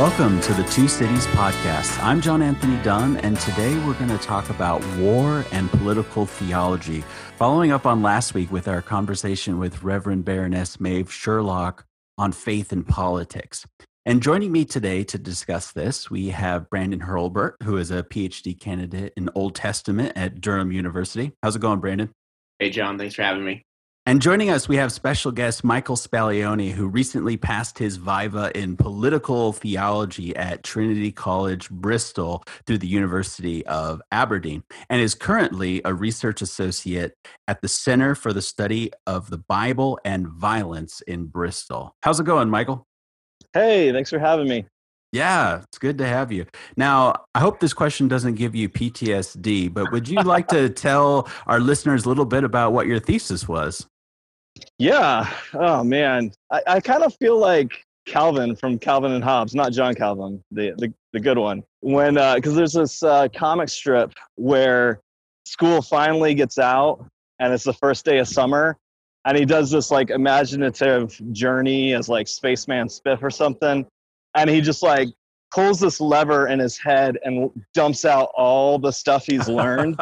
Welcome to the Two Cities Podcast. I'm John Anthony Dunne, and today we're going to talk about war and political theology. Following up on last week with our conversation with Reverend Baroness Maeve Sherlock on faith and politics. And joining me today to discuss this, we have Brandon Hurlbert, who is a PhD candidate in Old Testament at Durham University. How's it going, Brandon? Hey, John. Thanks for having me. And joining us, we have special guest Michael Spalione, who recently passed his Viva in political theology at Trinity College, Bristol, through the University of Aberdeen, and is currently a research associate at the Center for the Study of the Bible and Violence in Bristol. How's it going, Michael? Hey, thanks for having me. Yeah, it's good to have you. Now, I hope this question doesn't give you PTSD, but would you like to tell our listeners a little bit about what your thesis was? Yeah. Oh man, I, I kind of feel like Calvin from Calvin and Hobbes, not John Calvin, the the, the good one. When because uh, there's this uh, comic strip where school finally gets out and it's the first day of summer, and he does this like imaginative journey as like spaceman spiff or something, and he just like pulls this lever in his head and dumps out all the stuff he's learned.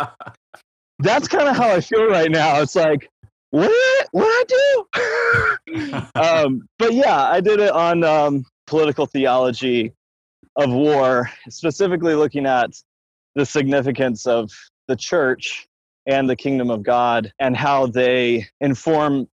That's kind of how I feel right now. It's like what what I do? um, but yeah, I did it on um, political theology of war, specifically looking at the significance of the church and the kingdom of God and how they inform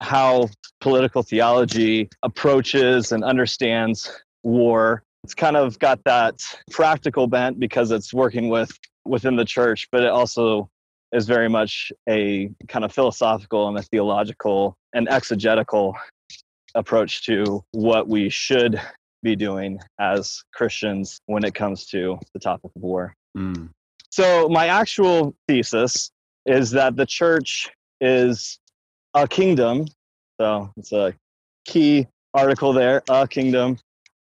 how political theology approaches and understands war. It's kind of got that practical bent because it's working with within the church, but it also is very much a kind of philosophical and a theological and exegetical approach to what we should be doing as Christians when it comes to the topic of war. Mm. So, my actual thesis is that the church is a kingdom. So, it's a key article there, a kingdom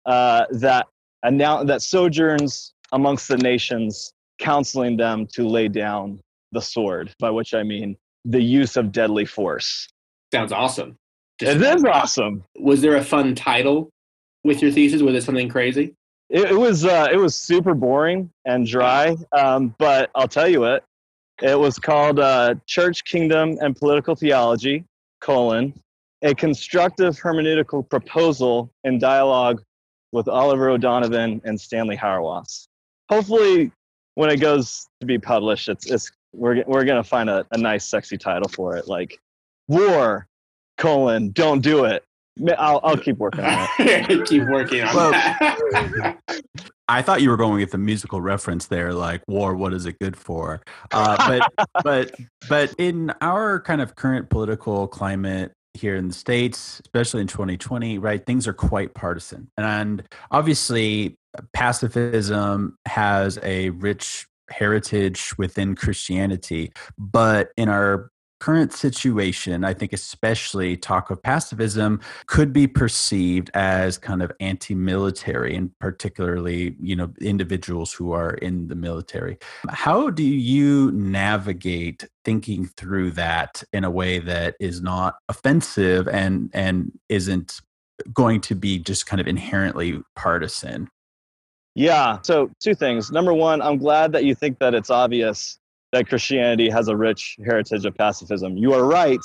uh, that annou- that sojourns amongst the nations, counseling them to lay down the sword, by which I mean the use of deadly force. Sounds awesome. Just it is awesome. Was there a fun title with your thesis? Was it something crazy? It, it was uh, it was super boring and dry, um, but I'll tell you what. It was called uh, Church, Kingdom, and Political Theology: colon a constructive hermeneutical proposal in dialogue with Oliver O'Donovan and Stanley Hauerwas. Hopefully, when it goes to be published, it's, it's we're we're gonna find a, a nice sexy title for it like war colon don't do it. I'll, I'll keep working on it. Keep working on well, that. I thought you were going with a musical reference there, like "War, what is it good for?" Uh, but but but in our kind of current political climate here in the states, especially in 2020, right, things are quite partisan, and obviously pacifism has a rich heritage within Christianity. But in our current situation, I think especially talk of pacifism could be perceived as kind of anti-military and particularly, you know, individuals who are in the military. How do you navigate thinking through that in a way that is not offensive and and isn't going to be just kind of inherently partisan? Yeah. So, two things. Number one, I'm glad that you think that it's obvious that Christianity has a rich heritage of pacifism. You are right,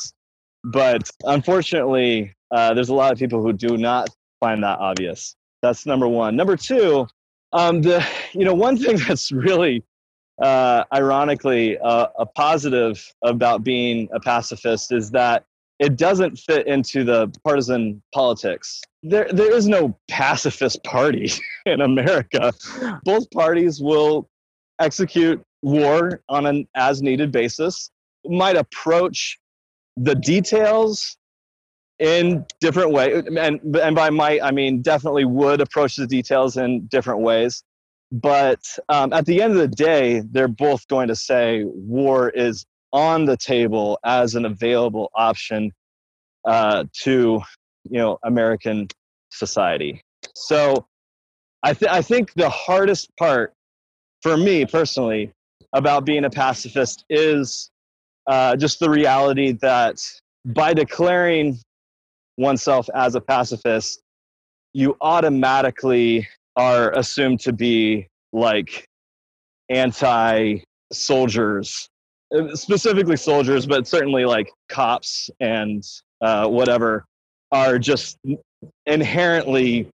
but unfortunately, uh, there's a lot of people who do not find that obvious. That's number one. Number two, um, the you know one thing that's really uh, ironically uh, a positive about being a pacifist is that it doesn't fit into the partisan politics. There, there is no pacifist party in America. Both parties will execute war on an as needed basis, might approach the details in different ways. And, and by might, I mean definitely would approach the details in different ways. But um, at the end of the day, they're both going to say war is on the table as an available option uh, to you know American society. So I, th- I think the hardest part for me personally about being a pacifist is uh, just the reality that by declaring oneself as a pacifist, you automatically are assumed to be like anti soldiers, specifically soldiers, but certainly like cops and uh, whatever are just inherently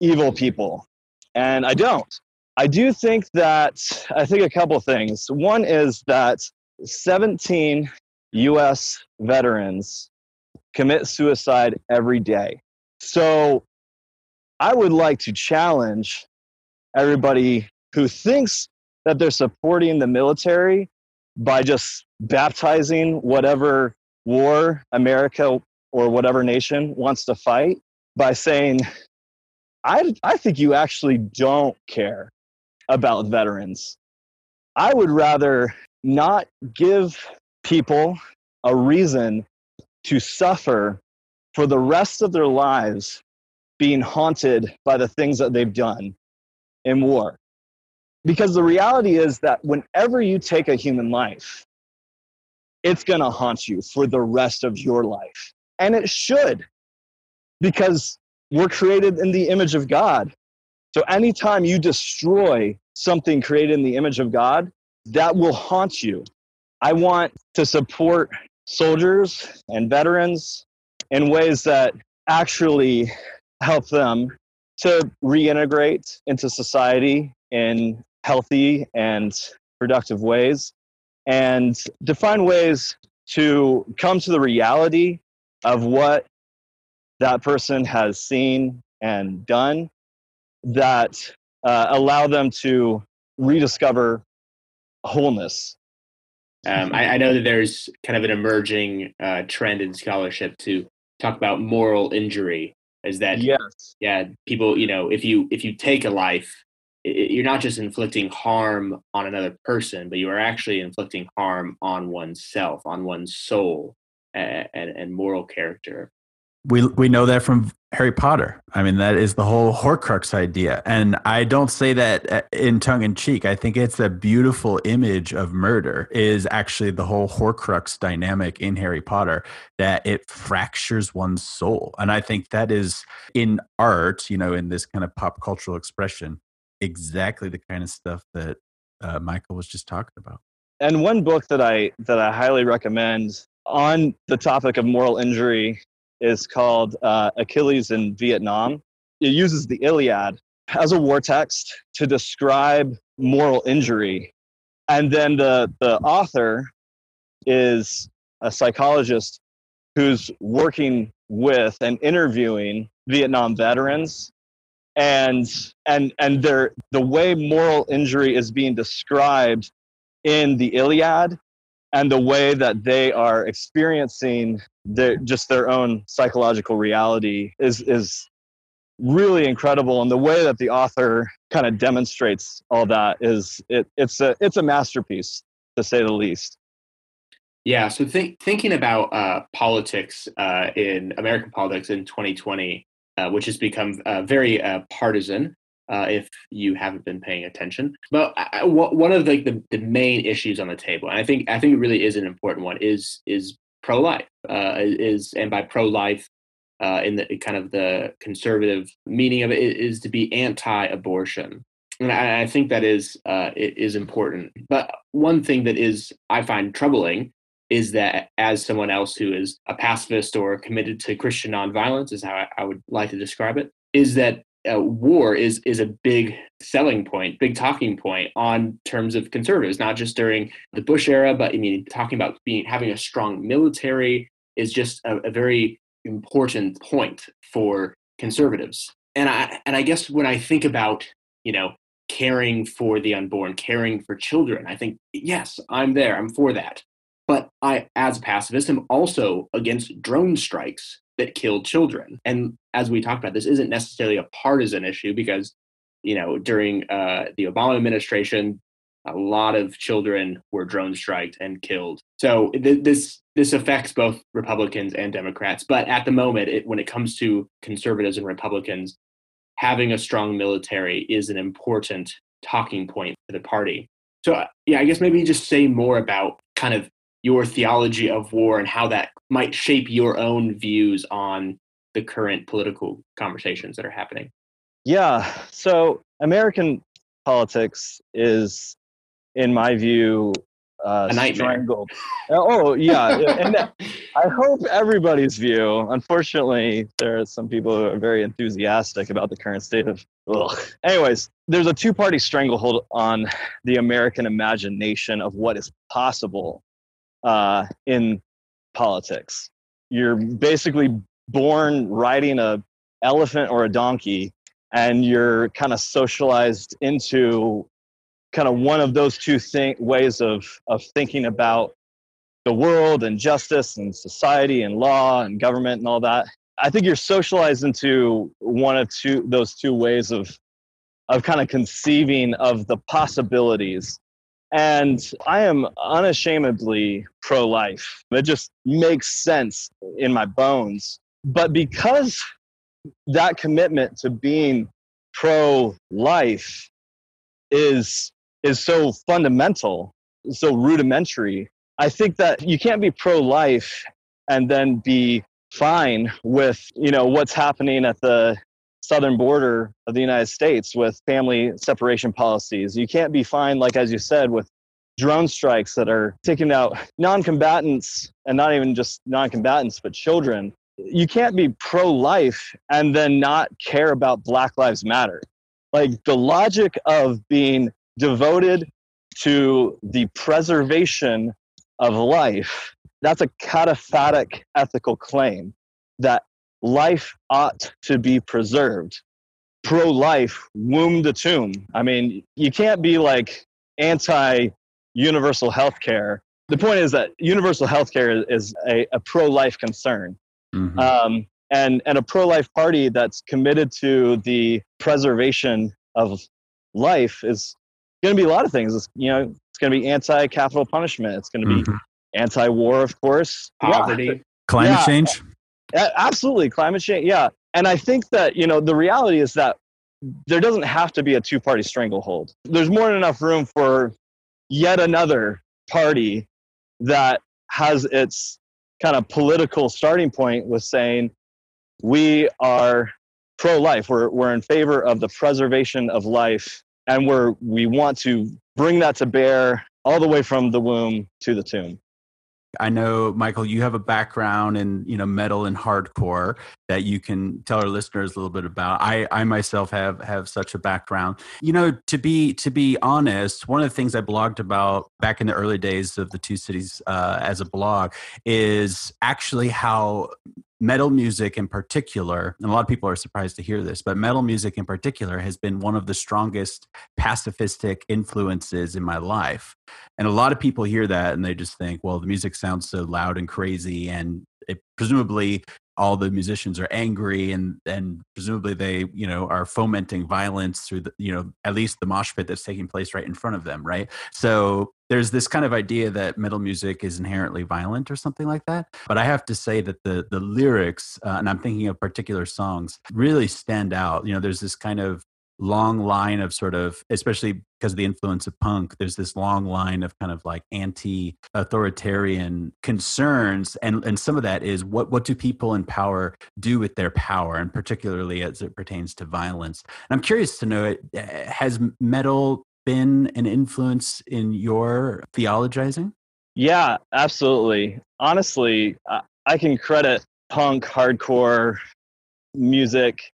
evil people. And I don't. I do think that, I think a couple things. One is that 17 US veterans commit suicide every day. So I would like to challenge everybody who thinks that they're supporting the military by just baptizing whatever war America or whatever nation wants to fight by saying, I, I think you actually don't care about veterans. I would rather not give people a reason to suffer for the rest of their lives being haunted by the things that they've done in war. Because the reality is that whenever you take a human life, it's going to haunt you for the rest of your life. And it should, because we're created in the image of God. So anytime you destroy something created in the image of God, that will haunt you. I want to support soldiers and veterans in ways that actually help them to reintegrate into society in healthy and productive ways and to find ways to come to the reality of what that person has seen and done that uh, allow them to rediscover wholeness. Um, I, I, know that there's kind of an emerging uh, trend in scholarship to talk about moral injury. Is that yes? Yeah, people. You know, if you if you take a life, it, you're not just inflicting harm on another person, but you are actually inflicting harm on oneself, on one's soul and, and, and moral character we we know that from Harry Potter. I mean, that is the whole Horcrux idea, and I don't say that uh, in tongue in cheek. I think it's a beautiful image of murder. Is actually the whole Horcrux dynamic in Harry Potter that it fractures one's soul, and I think that is in art, you know, in this kind of pop cultural expression, exactly the kind of stuff that uh, Michael was just talking about. And one book that I that I highly recommend on the topic of moral injury is called uh, Achilles in Vietnam. It uses the Iliad as a war text to describe moral injury. And then the, the author is a psychologist who's working with and interviewing Vietnam veterans and and and their the way moral injury is being described in the Iliad and the way that they are experiencing their, just their own psychological reality is is really incredible. And the way that the author kind of demonstrates all that is it, it's a it's a masterpiece to say the least. Yeah so think, thinking about uh, politics uh, in american politics in 2020 uh, which has become uh, very uh, partisan uh, if you haven't been paying attention. But one of the, the main issues on the table, and I think I think it really is an important one, is is pro life. Is and by pro life, in the kind of the conservative meaning of it is to be anti-abortion. And I, I think that is uh, is important. But one thing that is I find troubling is that as someone else who is a pacifist or committed to Christian nonviolence, is how I, would like to describe it, is that uh, war is is a big selling point, big talking point on terms of conservatives, not just during the Bush era, but I mean, talking about being having a strong military is just a, a very important point for conservatives. And I and I guess when I think about you know caring for the unborn, caring for children, I think yes, I'm there, I'm for that. But I, as a pacifist, am also against drone strikes that kill children. And as we talked about, this isn't necessarily a partisan issue because, you know, during uh, the Obama administration, a lot of children were drone striked and killed. So th- this this affects both Republicans and Democrats. But at the moment, it, when it comes to conservatives and Republicans, having a strong military is an important talking point for the party. So yeah, I guess maybe just say more about kind of your theology of war and how that might shape your own views on the current political conversations that are happening. Yeah. So American politics is, in my view, uh, A nightmare. strangled. Oh yeah, and I hope everybody's view. Unfortunately, there are some people who are very enthusiastic about the current state of. Ugh. Anyways, there's a two-party stranglehold on the American imagination of what is possible uh, in politics. You're basically born riding a elephant or a donkey, and you're kind of socialized into kind of one of those two ways of of thinking about the world and justice and society and law and government and all that. I think you're socialized into one of two those two ways of of kind of conceiving of the possibilities. And I am unashamedly pro life. It just makes sense in my bones. But because that commitment to being pro life is is so fundamental, so rudimentary, I think that you can't be pro life and then be fine with, you know, what's happening at the southern border of the United States with family separation policies. You can't be fine, like as you said, with drone strikes that are taking out non-combatants and not even just non-combatants, but children. You can't be pro-life and then not care about Black Lives Matter. Like the logic of being devoted to the preservation of life, that's a cataphatic ethical claim that life ought to be preserved. Pro life, womb to tomb. I mean, you can't be like anti universal health care. The point is that universal health care is a, a pro life concern. Mhm. Um, and, and a pro life party that's committed to the preservation of life is going to be a lot of things. It's, you know, it's going to be anti capital punishment, it's going to be Mhm. anti war, of course. Yeah. Poverty. Climate Yeah. change. Absolutely climate change yeah. And i think that you know the reality is that there doesn't have to be a two-party stranglehold. There's more than enough room for yet another party that has its kind of political starting point with saying we are pro-life. We're, we're in favor of the preservation of life and we're we want to bring that to bear all the way from the womb to the tomb I know, Michael, you have a background in you know metal and hardcore that you can tell our listeners a little bit about. I, I myself have have such a background. You know, to be to be honest, one of the things I blogged about back in the early days of the Two Cities uh, as a blog is actually how metal music in particular, and a lot of people are surprised to hear this, but metal music in particular has been one of the strongest pacifistic influences in my life. And a lot of people hear that and they just think, well, the music sounds so loud and crazy, and it, presumably all the musicians are angry, and and presumably they, you know, are fomenting violence through the, you know, at least the mosh pit that's taking place right in front of them, right? So there's this kind of idea that metal music is inherently violent or something like that. But I have to say that the the lyrics, uh, and I'm thinking of particular songs, really stand out. You know, there's this kind of long line of sort of especially because of the influence of punk there's this long line of kind of like anti-authoritarian concerns and and some of that is what what do people in power do with their power and particularly as it pertains to violence and i'm curious to know it has metal been an influence in your theologizing Yeah, absolutely. Honestly, I, I can credit punk hardcore music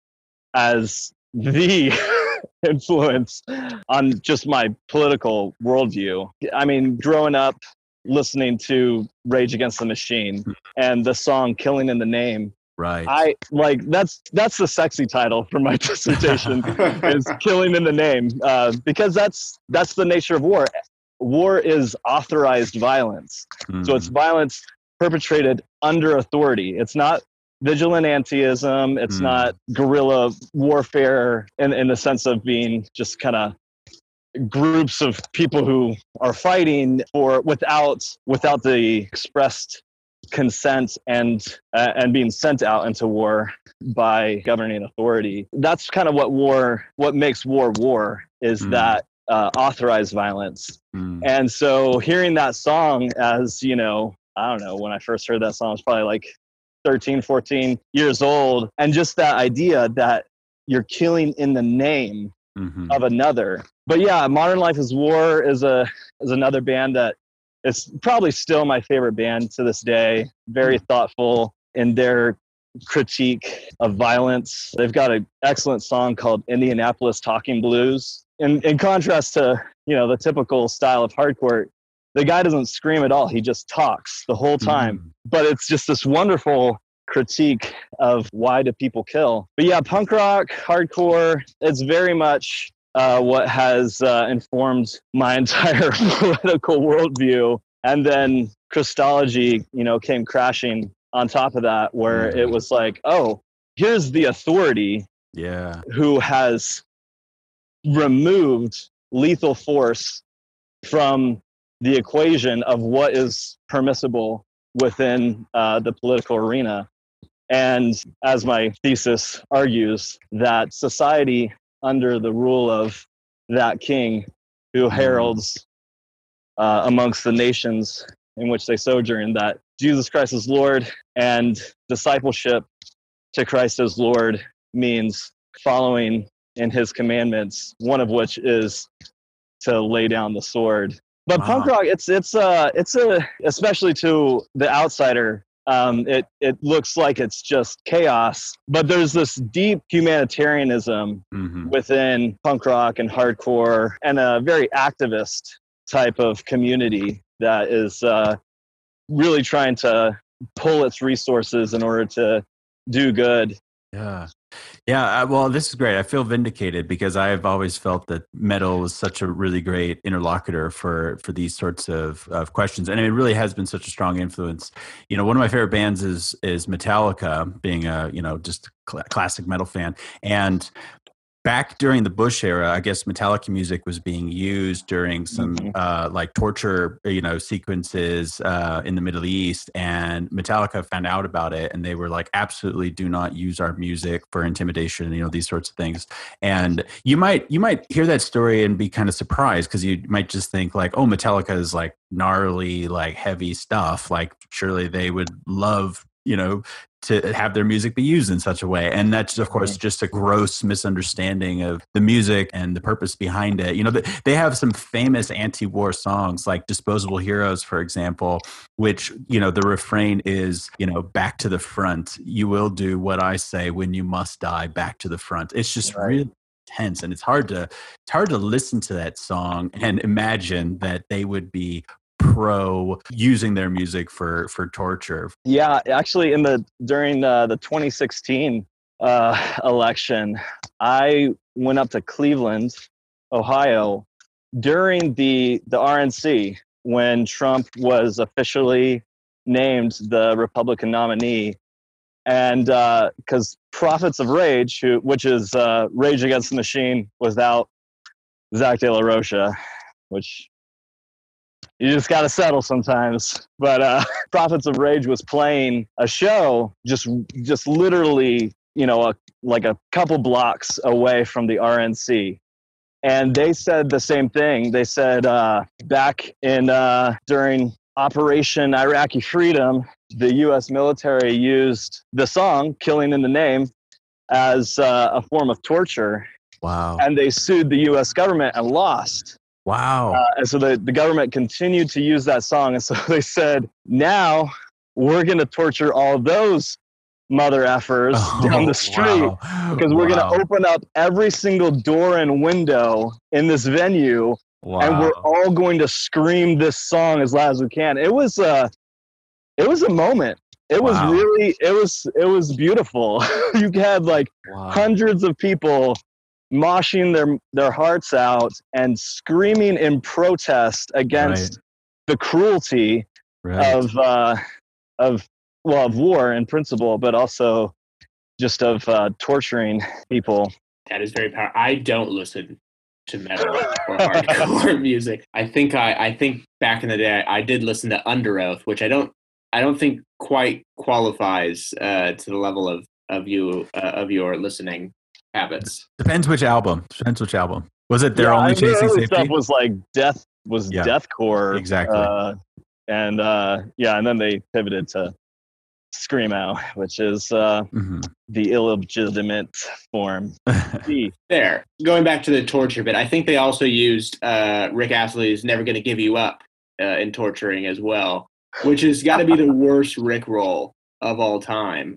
as the influence on just my political worldview. I mean, growing up listening to Rage Against the Machine hmm. and the song Killing in the Name, right. I like that's that's the sexy title for my dissertation is killing in the name uh, because that's that's the nature of war. War is authorized violence. So it's Mhm. violence perpetrated under authority. It's not vigilantism it's Hmm. not guerrilla warfare in, in the sense of being just kind of groups of people who are fighting for without without the expressed consent and uh, and being sent out into war by governing authority that's kind of what war what makes war war is Mm. that uh, authorized violence Mm. and so hearing that song as you know i don't know when i first heard that song i was probably like 13 14 years old and just that idea that you're killing in the name mm-hmm. of another. But yeah, Modern Life is War is a is another band that is probably still my favorite band to this day. Very mm-hmm. thoughtful in their critique of violence. They've got an excellent song called Indianapolis Talking Blues. In in contrast to, you know, the typical style of hardcore, the guy doesn't scream at all. He just talks the whole time. Mm. But it's just this wonderful critique of why do people kill. But yeah, punk rock, hardcore, it's very much uh, what has uh, informed my entire political worldview. And then Christology, you know, came crashing on top of that, where mm. it was like, oh, here's the authority, yeah, who has removed lethal force from the equation of what is permissible within uh, the political arena. And as my thesis argues, that society under the rule of that king who mm-hmm. heralds uh, amongst the nations in which they sojourn that Jesus Christ is Lord and discipleship to Christ as Lord means following in his commandments, one of which is to lay down the sword. But wow. punk rock, it's it's uh it's a especially to the outsider, um, it it looks like it's just chaos. But there's this deep humanitarianism mm-hmm. within punk rock and hardcore, and a very activist type of community that is uh, really trying to pull its resources in order to do good. Yeah. Yeah, well, this is great. I feel vindicated because I've always felt that metal was such a really great interlocutor for for these sorts of, of questions, and it really has been such a strong influence. You know, one of my favorite bands is is Metallica, being a you know just a classic metal fan, and back during the Bush era, I guess Metallica music was being used during some mm-hmm. uh, like torture, you know, sequences uh, in the Middle East, and Metallica found out about it, and they were like, "Absolutely, do not use our music for intimidation," you know, these sorts of things. And you might you might hear that story and be kind of surprised because you might just think like, "Oh, Metallica is like gnarly, like heavy stuff. Like, surely they would love." You know to have their music be used in such a way. And that's, of course, mm-hmm. just a gross misunderstanding of the music and the purpose behind it. You know, they have some famous anti war songs like Disposable Heroes, for example, which, you know, the refrain is, you know, back to the front. You will do what I say when you must die, back to the front. It's just right. really tense and it's hard to it's hard to listen to that song and imagine that they would be pro using their music for for torture. Yeah, actually, in the during uh, the 2016 uh, election, I went up to Cleveland, Ohio, during the the RNC when Trump was officially named the Republican nominee. And because uh, Prophets of Rage, who, which is uh, Rage Against the Machine without Zack De La Rocha, which you just got to settle sometimes. But uh, Prophets of Rage was playing a show just just literally, you know, a, like a couple blocks away from the RNC. And they said the same thing. They said uh, back in uh, during Operation Iraqi Freedom, the U.S. military used the song "Killing in the Name" as uh, a form of torture. Wow! And they sued the U.S. government and lost. Wow. Uh, and so the, the government continued to use that song. And so they said, now we're going to torture all those mother effers oh, down the street wow. because we're wow. going to open up every single door and window in this venue wow. and we're all going to scream this song as loud as we can. It was a, uh, it was a moment. It was really, it was, it was beautiful. you had like hundreds of people moshing their their hearts out and screaming in protest against right. the cruelty right. of uh, of well of war in principle, but also just of uh, torturing people. That is very powerful. I don't listen to metal or hardcore music. I think I, I think back in the day I, I, did listen to Underoath, which I don't I don't think quite qualifies uh, to the level of of you uh, of your listening habits. Depends which album. Depends which album. Was it their yeah, only I chasing safety? Stuff was like death was yeah, deathcore exactly. Uh, and uh, yeah, and then they pivoted to screamo, which is uh, mm-hmm. the illegitimate form. there, going back to the torture bit, I think they also used uh, Rick Astley's "Never Gonna Give You Up" uh, in torturing as well, which has got to be the worst Rick roll of all time.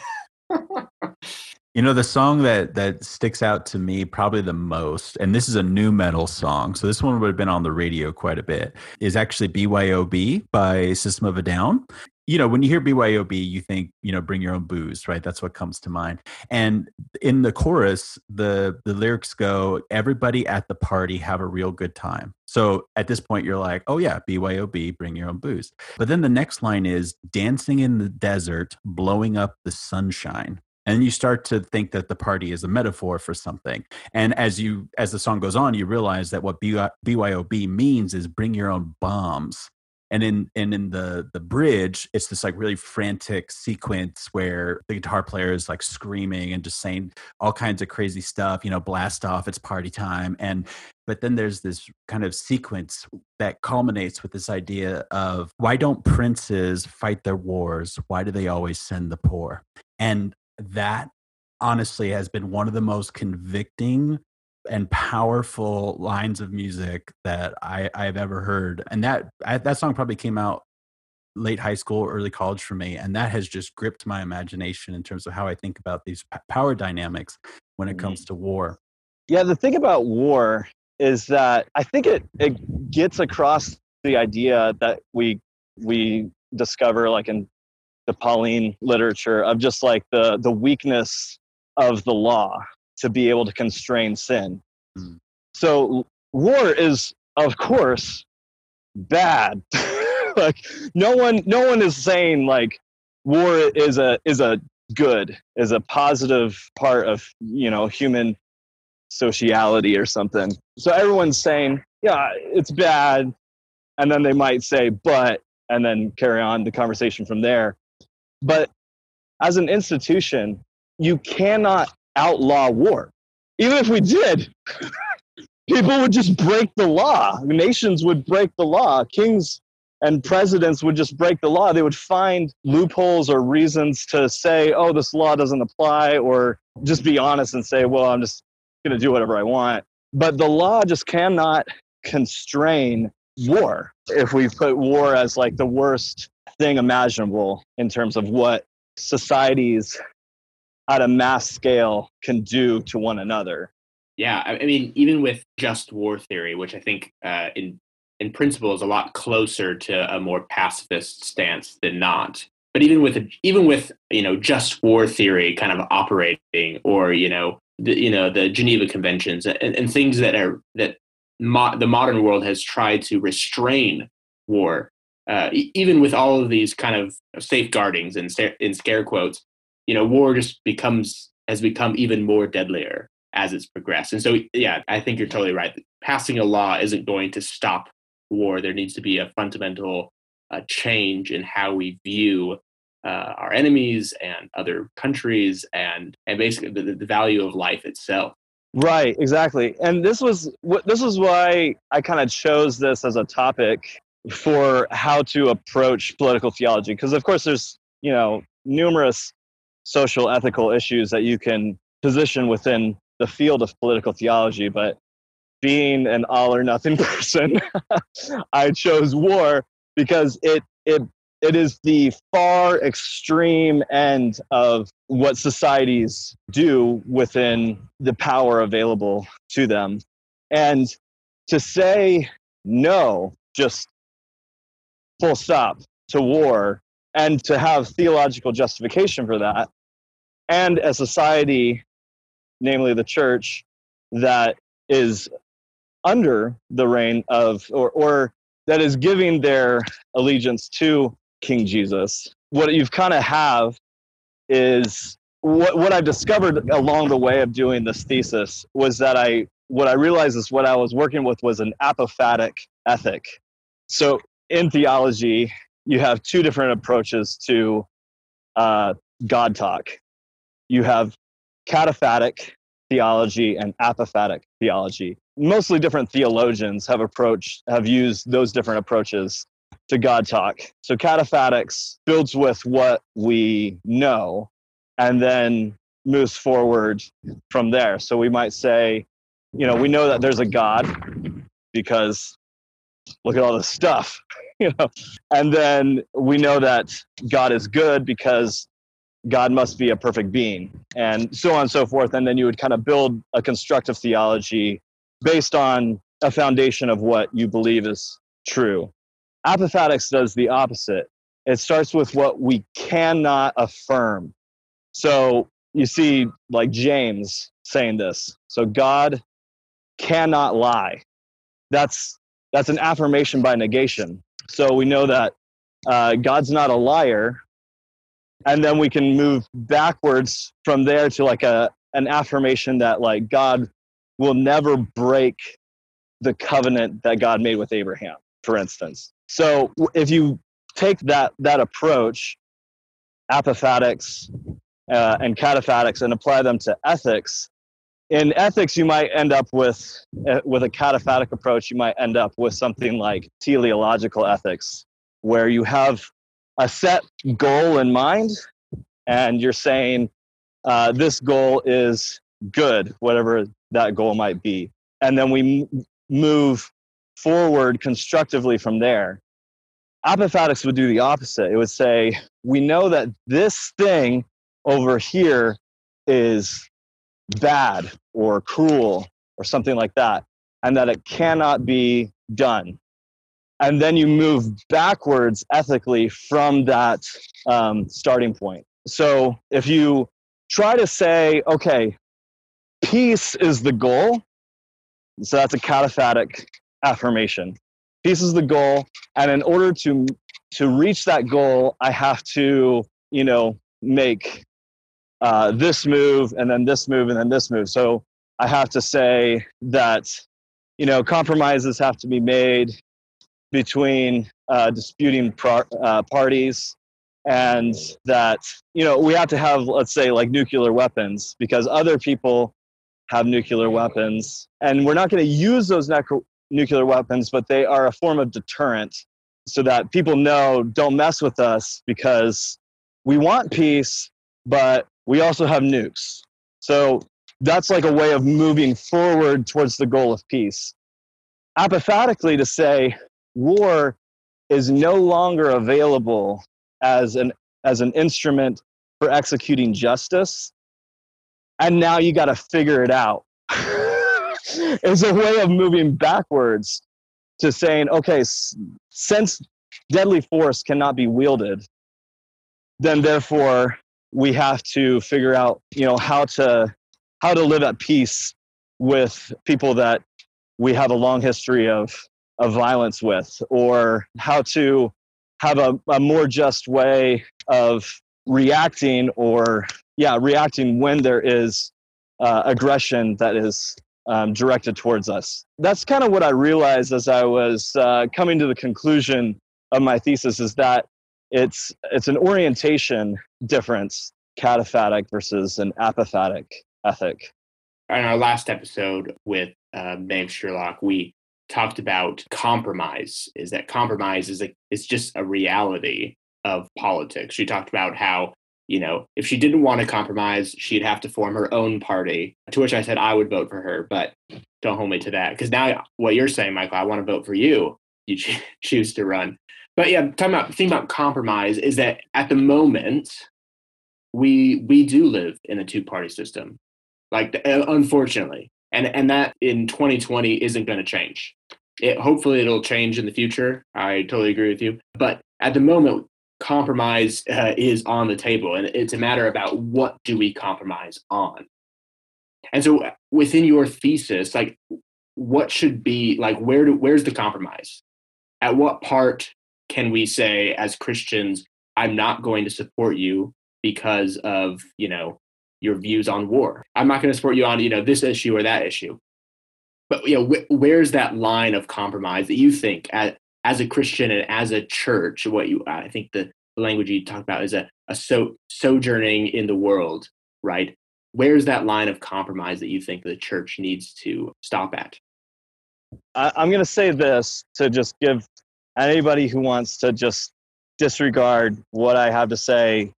You know, the song that that sticks out to me probably the most, and this is a nu metal song, so this one would have been on the radio quite a bit, is actually BYOB by System of a Down. You know, when you hear BYOB, you think, you know, bring your own booze, right? That's what comes to mind. And in the chorus, the the lyrics go, everybody at the party have a real good time. So at this point, you're like, oh yeah, BYOB, bring your own booze. But then the next line is dancing in the desert, blowing up the sunshine and you start to think that the party is a metaphor for something. And as you as the song goes on you realize that what byob means is bring your own bombs. And in and in the the bridge it's this like really frantic sequence where the guitar player is like screaming and just saying all kinds of crazy stuff you know blast off it's party time. And but then there's this kind of sequence that culminates with this idea of why don't princes fight their wars? Why do they always send the poor? And that honestly has been one of the most convicting and powerful lines of music that I, I've ever heard. And that I, that song probably came out late high school, early college for me, and that has just gripped my imagination in terms of how I think about these power dynamics when it mm-hmm. comes to war. Yeah, the thing about war is that I think it it gets across the idea that we we discover like in the Pauline literature of just like the the weakness of the law to be able to constrain sin. Mm. So war is of course bad. like no one no one is saying like war is a is a good is a positive part of you know human sociality or something. So everyone's saying, yeah, it's bad and then they might say but and then carry on the conversation from there. But as an institution, you cannot outlaw war. Even if we did, people would just break the law. Nations would break the law. Kings and presidents would just break the law. They would find loopholes or reasons to say, oh, this law doesn't apply, or just be honest and say, well, I'm just going to do whatever I want. But the law just cannot constrain war. If we put war as like the worst thing imaginable in terms of what societies at a mass scale can do to one another. Yeah, I mean, even with just war theory, which I think uh, in in principle is a lot closer to a more pacifist stance than not. But even with even with you know just war theory kind of operating, or you know the you know the Geneva Conventions and, and things that are that mo- the modern world has tried to restrain war uh, even with all of these kind of safeguardings and in scare quotes, you know, war just becomes has become even more deadlier as it's progressed. And so, yeah, I think you're totally right. Passing a law isn't going to stop war. There needs to be a fundamental uh, change in how we view uh, our enemies and other countries, and and basically the, the value of life itself. Right, exactly. And this was this was why I kind of chose this as a topic for how to approach political theology. Because of course there's you know numerous social ethical issues that you can position within the field of political theology but being an all or nothing person i chose war because it it it is the far extreme end of what societies do within the power available to them. And to say no just full stop to war and to have theological justification for that. And a society namely the church that is under the reign of or, or that is giving their allegiance to king jesus. What you've kind of have is what, what i've discovered along the way of doing this thesis was that i what i realized is what i was working with was an apophatic ethic. So in theology, you have two different approaches to uh, God talk. You have cataphatic theology and apophatic theology. Mostly different theologians have approached have used those different approaches to God talk. So cataphatics builds with what we know and then moves forward from there. So we might say, you know, we know that there's a God because look at all this stuff, you know. And then we know that God is good because God must be a perfect being, and so on and so forth. And then you would kind of build a constructive theology based on a foundation of what you believe is true. Apophatics does the opposite. It starts with what we cannot affirm. So you see, like James saying this. So God cannot lie. That's that's an affirmation by negation. So we know that uh, God's not a liar, and then we can move backwards from there to like a an affirmation that like God will never break the covenant that God made with Abraham, for instance. So if you take that that approach, apophatics uh, and cataphatics, and apply them to ethics, in ethics you might end up with uh, with a cataphatic approach. You might end up with something like teleological ethics, where you have a set goal in mind, and you're saying uh, this goal is good, whatever that goal might be, and then we move forward constructively from there. Apophatics would do the opposite. It would say, we know that this thing over here is bad or cruel or something like that, and that it cannot be done. And then you move backwards ethically from that um, starting point. So if you try to say, okay, peace is the goal, so that's a cataphatic affirmation. Peace is the goal, and in order to to reach that goal, I have to, you know, make uh, this move and then this move and then this move. So I have to say that, you know, compromises have to be made between uh, disputing pro- uh, parties and that you know we have to have let's say like nuclear weapons because other people have nuclear weapons. And we're not going to use those nuclear weapons, but they are a form of deterrent so that people know don't mess with us because we want peace, but we also have nukes. So that's like a way of moving forward towards the goal of peace. Apophatically, to say war is no longer available as an, as an instrument for executing justice and now you got to figure it out. it's a way of moving backwards to saying, okay, since deadly force cannot be wielded, then therefore we have to figure out, you know, how to how to live at peace with people that we have a long history of of violence with, or how to have a, a more just way of reacting or yeah reacting when there is uh, aggression that is um, directed towards us. That's kind of what i realized as i was uh, coming to the conclusion of my thesis is that it's it's an orientation difference cataphatic versus an apophatic ethic in our last episode with uh, Maeve Sherlock, we talked about compromise. Is that compromise is a, is just a reality of politics. She talked about how, you know, if she didn't want to compromise, she'd have to form her own party. To which I said I would vote for her, but don't hold me to that. Because now what you're saying, Michael, I want to vote for you. You choose to run. But yeah, talking about the thing about compromise is that at the moment we we do live in a two party system, like uh, unfortunately, and and that in 2020 isn't going to change. It hopefully it'll change in the future. I totally agree with you. But at the moment, compromise uh, is on the table and it's a matter about what do we compromise on and so uh, within your thesis like what should be like where do where's the compromise at what part can we say as christians i'm not going to support you because of you know your views on war i'm not going to support you on you know this issue or that issue but you know wh- where's that line of compromise that you think at, as a Christian and as a church, what you I think the language you talk about is a, a so sojourning in the world, right? Where's that line of compromise that you think the church needs to stop at? I, I'm going to say this to just give anybody who wants to just disregard what I have to say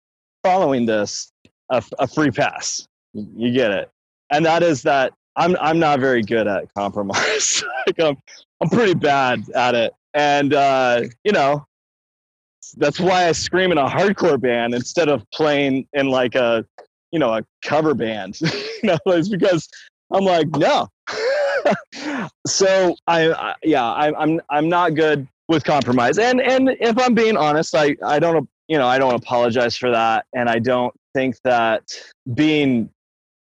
following this, a, a free pass. You get it. And that is that I'm, I'm not very good at compromise. like I'm, I'm pretty bad at it. And, uh, you know, that's why I scream in a hardcore band instead of playing in like a, you know, a cover band. you know, it's because I'm like, no. so I, I yeah, I, I'm I'm not good with compromise. And and if I'm being honest, I I don't you know I don't apologize for that, and I don't think that being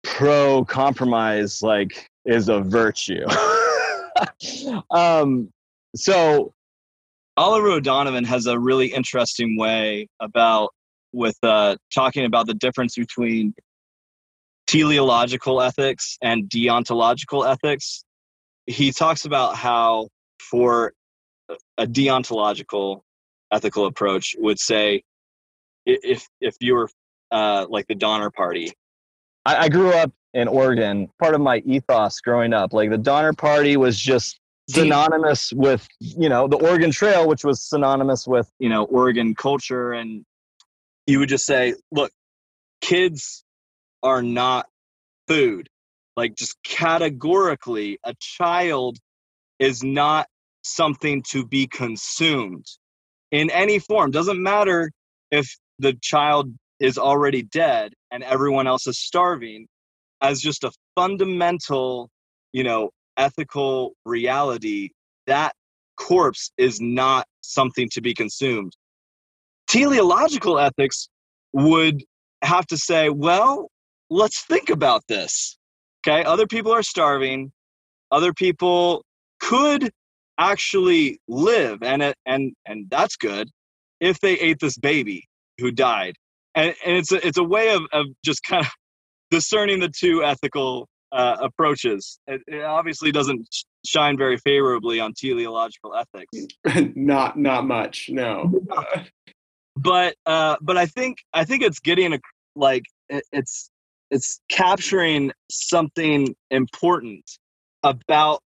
pro compromise like is a virtue. um, so Oliver O'Donovan has a really interesting way about with uh, talking about the difference between teleological ethics and deontological ethics. He talks about how for a deontological ethical approach would say if if you were uh, like the Donner Party. I, I grew up in Oregon. Part of my ethos growing up, like the Donner Party, was just synonymous with you know the Oregon Trail, which was synonymous with you know Oregon culture, and you would just say, look, kids are not food. Like just categorically, a child is not something to be consumed in any form. Doesn't matter if the child is already dead and everyone else is starving, as just a fundamental, you know, ethical reality, that corpse is not something to be consumed. Teleological ethics would have to say, well, let's think about this. Okay, other people are starving. Other people could actually live, and it, and and that's good if they ate this baby who died. And, and it's a, it's a way of, of just kind of discerning the two ethical uh, approaches. It, it, obviously doesn't shine very favorably on teleological ethics. not not much, no. but uh, but I think I think it's getting a, like it, it's it's capturing something important about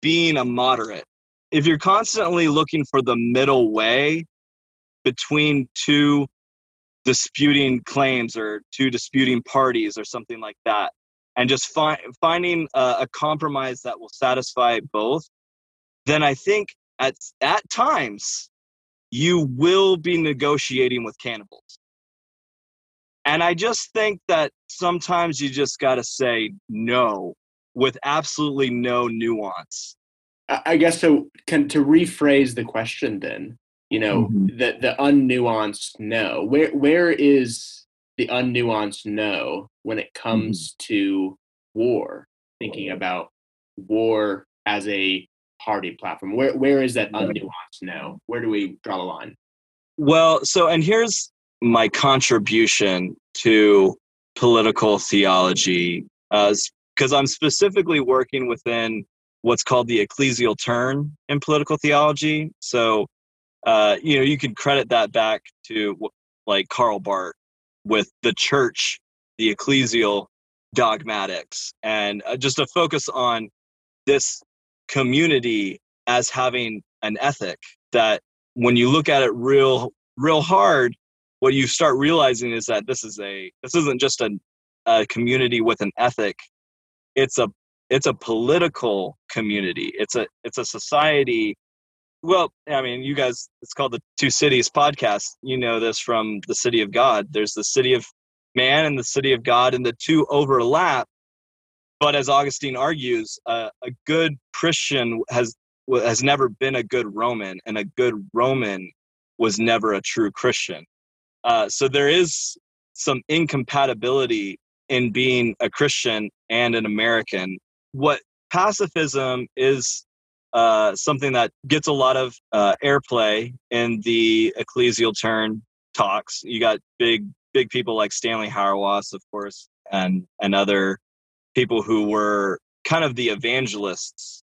being a moderate. If you're constantly looking for the middle way between two disputing claims or two disputing parties or something like that, and just fi- finding a, a compromise that will satisfy both, then I think at at times you will be negotiating with cannibals. And I just think that sometimes you just got to say no with absolutely no nuance. I guess so. Can, to rephrase the question, then you know mm-hmm. the the unnuanced no. Where where is the unnuanced no when it comes mm-hmm. to war? Thinking about war as a party platform. Where where is that unnuanced no? Where do we draw the line? Well, so and here's my contribution to political theology as because uh, I'm specifically working within what's called the ecclesial turn in political theology. So, uh, you know, you can credit that back to like Karl Barth with the church, the ecclesial dogmatics, and uh, just a focus on this community as having an ethic that when you look at it real real hard what you start realizing is that this is a this isn't just a, a community with an ethic it's a it's a political community. It's a it's a society well i mean you guys it's called the two cities podcast. You know this from the city of god. There's the city of man and the city of god and the two overlap. But as augustine argues uh, a good christian has has never been a good roman and a good roman was never a true christian. Uh, so there is some incompatibility in being a Christian and an American. What pacifism is uh, something that gets a lot of uh, airplay in the ecclesial turn talks. You got big, big people like Stanley Hauerwas, of course, and and other people who were kind of the evangelists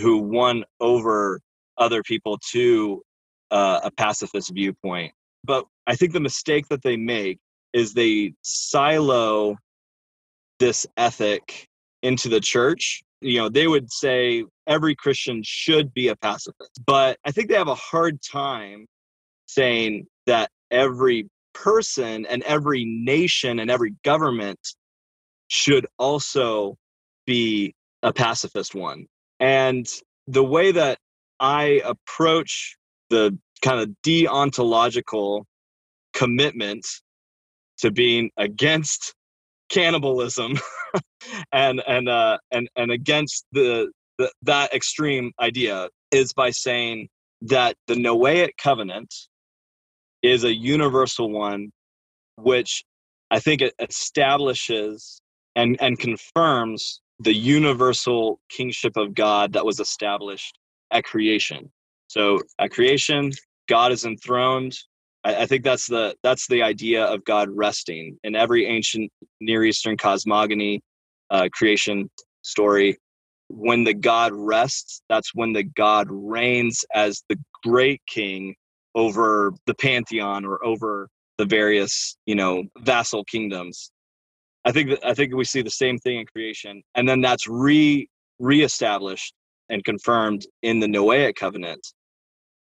who won over other people to uh, a pacifist viewpoint. But I think the mistake that they make is they silo this ethic into the church. You know, they would say every Christian should be a pacifist. But I think they have a hard time saying that every person and every nation and every government should also be a pacifist one. And the way that I approach the kind of deontological commitment to being against cannibalism and and uh and and against the, the that extreme idea is by saying that the Noahic covenant is a universal one which I think it establishes and and confirms the universal kingship of God that was established at creation. So at creation, God is enthroned. I, I, think that's the that's the idea of God resting in every ancient Near Eastern cosmogony, uh, creation story. When the God rests, that's when the God reigns as the great king over the pantheon or over the various you know vassal kingdoms I think that, I think we see the same thing in creation, and then that's re reestablished and confirmed in the Noahic covenant.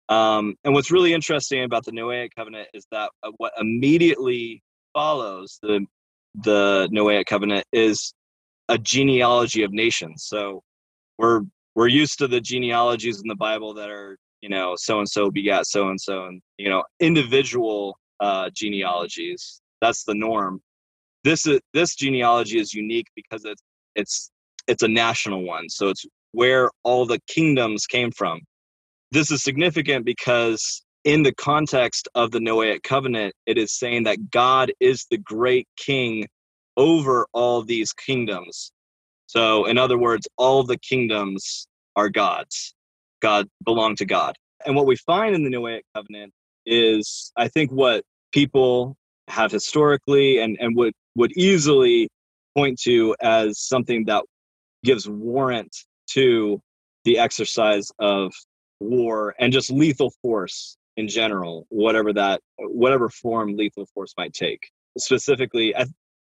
Um, and what's really interesting about the Noahic covenant is that uh, what immediately follows the the Noahic covenant is a genealogy of nations. So we're we're used to the genealogies in the Bible that are you know so and so begat so and so and you know individual uh, genealogies. That's the norm this is this genealogy is unique because it's it's it's a national one so it's where all the kingdoms came from this is significant because in the context of the noahic covenant it is saying that god is the great king over all these kingdoms. So in other words all the kingdoms are god's. God belong to god. And what we find in the noahic covenant is i think what people have historically and, and would, would easily point to as something that gives warrant to the exercise of war and just lethal force in general, whatever that, whatever form lethal force might take. Specifically, I,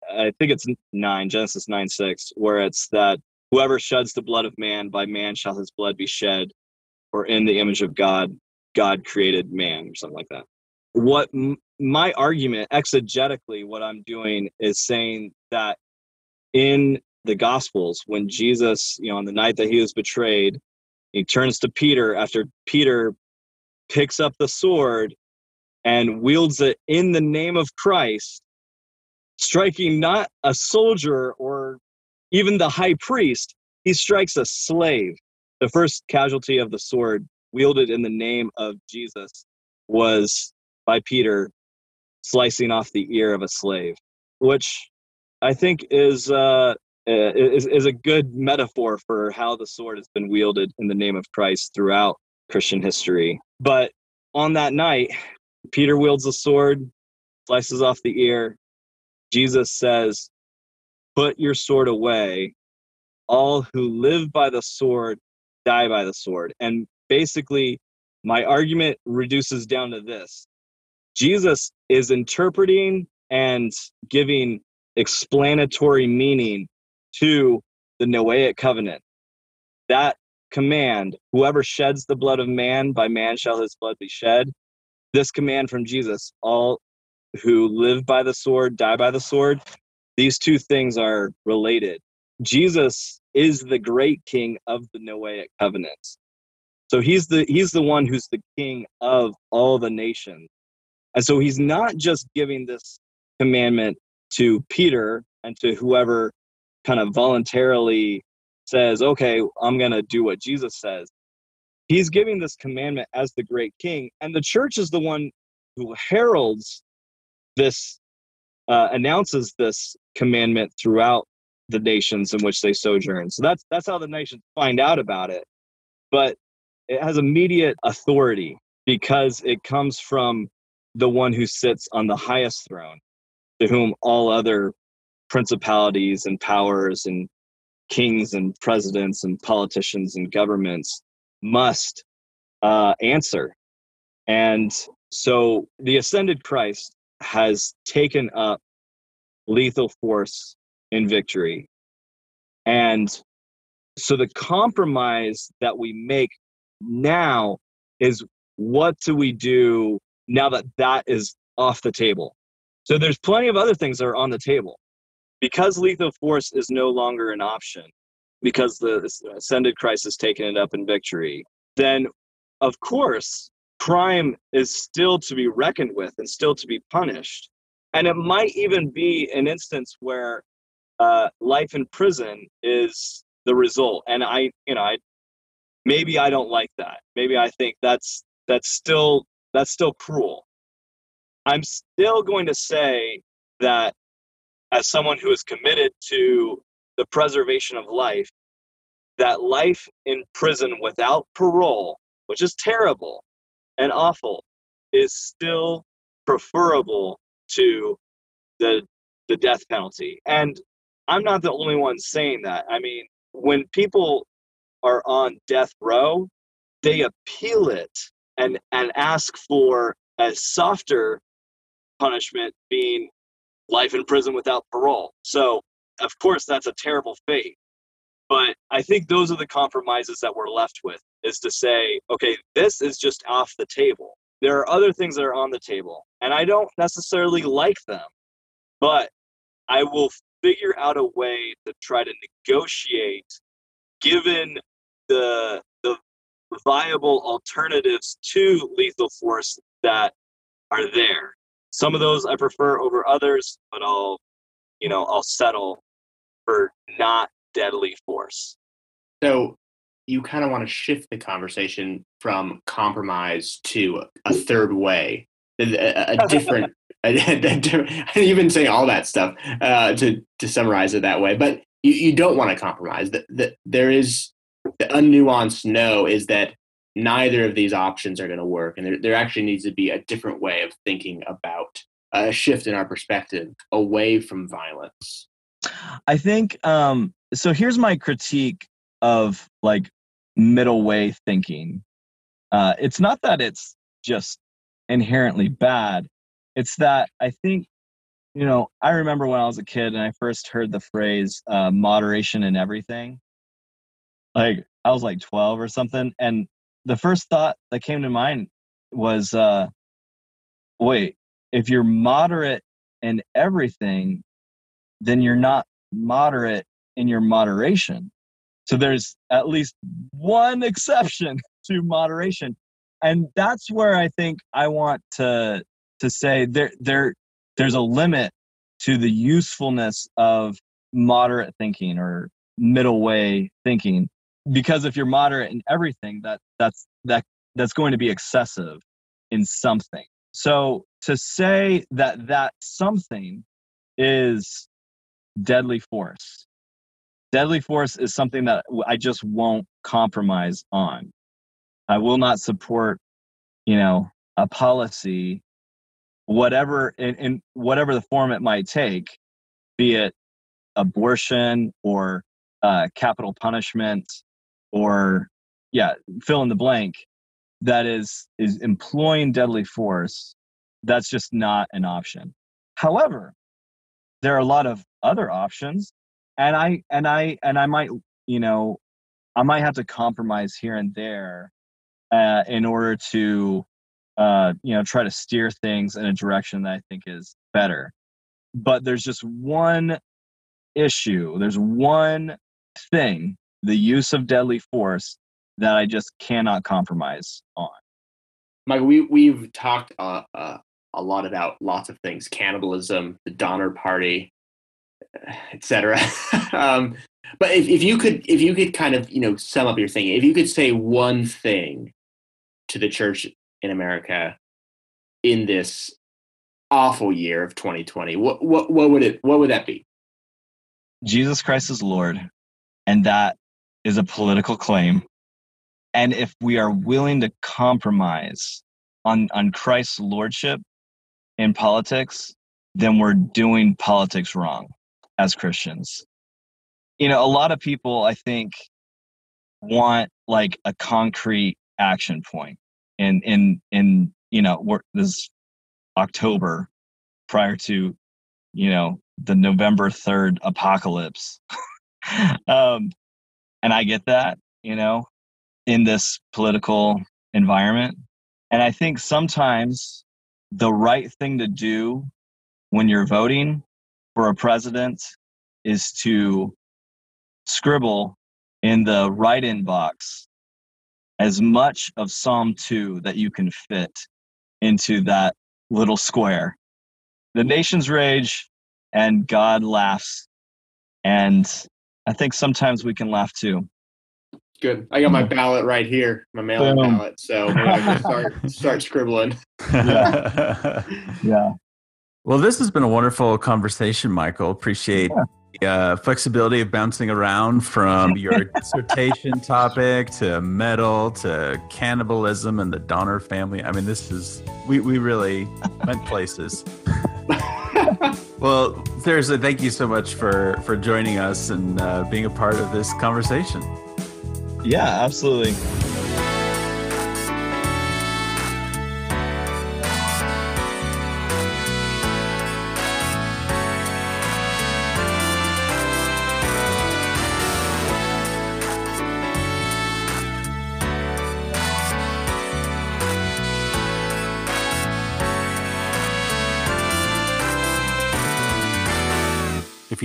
I think it's nine, Genesis 9 6, where it's that whoever sheds the blood of man, by man shall his blood be shed, or in the image of God, God created man, or something like that. What my argument exegetically what i'm doing is saying that in the gospels when jesus you know on the night that he was betrayed he turns to peter after peter picks up the sword and wields it in the name of christ striking not a soldier or even the high priest he strikes a slave. The first casualty of the sword wielded in the name of jesus was by peter slicing off the ear of a slave, which I think is uh, Uh, is is a good metaphor for how the sword has been wielded in the name of Christ throughout Christian history. But on that night, Peter wields the sword, slices off the ear. Jesus says, "Put your sword away. All who live by the sword die by the sword." And basically, my argument reduces down to this Jesus is interpreting and giving explanatory meaning to the Noahic covenant. That command, whoever sheds the blood of man, by man shall his blood be shed. This command from Jesus, all who live by the sword die by the sword, these two things are related. Jesus is the great king of the Noahic covenant. So he's the he's the one who's the king of all the nations. And so he's not just giving this commandment to Peter and to whoever kind of voluntarily says, okay, I'm going to do what Jesus says. He's giving this commandment as the great king. And the church is the one who heralds this, uh, announces this commandment throughout the nations in which they sojourn. So that's, that's how the nations find out about it. But it has immediate authority because it comes from the one who sits on the highest throne, to whom all other principalities and powers and kings and presidents and politicians and governments must uh, answer. And so the ascended Christ has taken up lethal force in victory. And so the compromise that we make now is what do we do now that that is off the table? So there's plenty of other things that are on the table. Because lethal force is no longer an option, because the ascended Christ has taken it up in victory, then of course crime is still to be reckoned with and still to be punished. And it might even be an instance where uh, life in prison is the result. And I, you know, I maybe I don't like that. Maybe I think that's that's still that's still cruel. I'm still going to say that as someone who is committed to the preservation of life, that life in prison without parole, which is terrible and awful, is still preferable to the the death penalty. And I'm not the only one saying that. I mean, when people are on death row, they appeal it and and ask for a softer punishment being life in prison without parole. So, of course, that's a terrible fate. But I think those are the compromises that we're left with is to say, okay, this is just off the table. There are other things that are on the table, and I don't necessarily like them, but I will figure out a way to try to negotiate given the the viable alternatives to lethal force that are there. Some of those I prefer over others, but I'll you know, I'll settle for not deadly force. So you kind of want to shift the conversation from compromise to a third way, a, a different. You've been saying all that stuff uh, to to summarize it that way, but you, you don't want to compromise. That the, there is the unnuanced no is that neither of these options are going to work, and there there actually needs to be a different way of thinking about a shift in our perspective away from violence. I think um, so. Here's my critique of like middle way thinking. Uh, it's not that it's just inherently bad. It's that I think, you know, I remember when I was a kid and I first heard the phrase uh, moderation in everything. Like I was like 12 or something. And the first thought that came to mind was, uh, wait, if you're moderate in everything, then you're not moderate in your moderation. So there's at least one exception to moderation. And that's where I think I want to to say there there there's a limit to the usefulness of moderate thinking or middle way thinking because if you're moderate in everything that that's that that's going to be excessive in something. So to say that that something is deadly force deadly force is something that i just won't compromise on. I will not support you know a policy whatever in, in whatever the form it might take be it abortion or uh, capital punishment or yeah fill in the blank that is is employing deadly force that's just not an option. However there are a lot of other options and i and i and i might you know i might have to compromise here and there uh, in order to uh, you know try to steer things in a direction that i think is better. But there's just one issue there's one thing the use of deadly force that i just cannot compromise on michael we, we've talked uh, uh, a lot about lots of things cannibalism the donner party etc um, but if, if you could if you could kind of you know sum up your thing, if you could say one thing to the church in America in this awful year of 2020, what what what would it what would that be? Jesus Christ is Lord, and that is a political claim. And if we are willing to compromise on, on Christ's lordship in politics, then we're doing politics wrong as Christians. You know, a lot of people, I think, want like a concrete action point in in in you know this October prior to you know the November third apocalypse. um, And I get that, you know, in this political environment. And I think sometimes the right thing to do when you're voting for a president is to scribble in the write in box as much of Psalm 2 that you can fit into that little square. The nations rage and God laughs. And I think sometimes we can laugh too. Good. I got my ballot right here, my mail-in ballot. So start start scribbling. Yeah. yeah. Well, this has been a wonderful conversation, Michael. Appreciate yeah. the uh, flexibility of bouncing around from your dissertation topic to metal to cannibalism and the Donner family. I mean, this is we we really went places. Well, seriously, thank you so much for for joining us and uh, being a part of this conversation. Yeah, absolutely.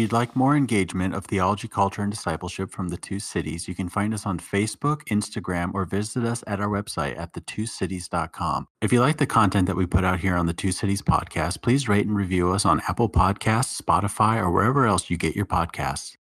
You'd like more engagement of theology, culture, and discipleship from the two cities, you can find us on Facebook, Instagram, or visit us at our website at thetwocities.com. If you like the content that we put out here on the Two Cities podcast, please rate and review us on Apple Podcasts, Spotify, or wherever else you get your podcasts.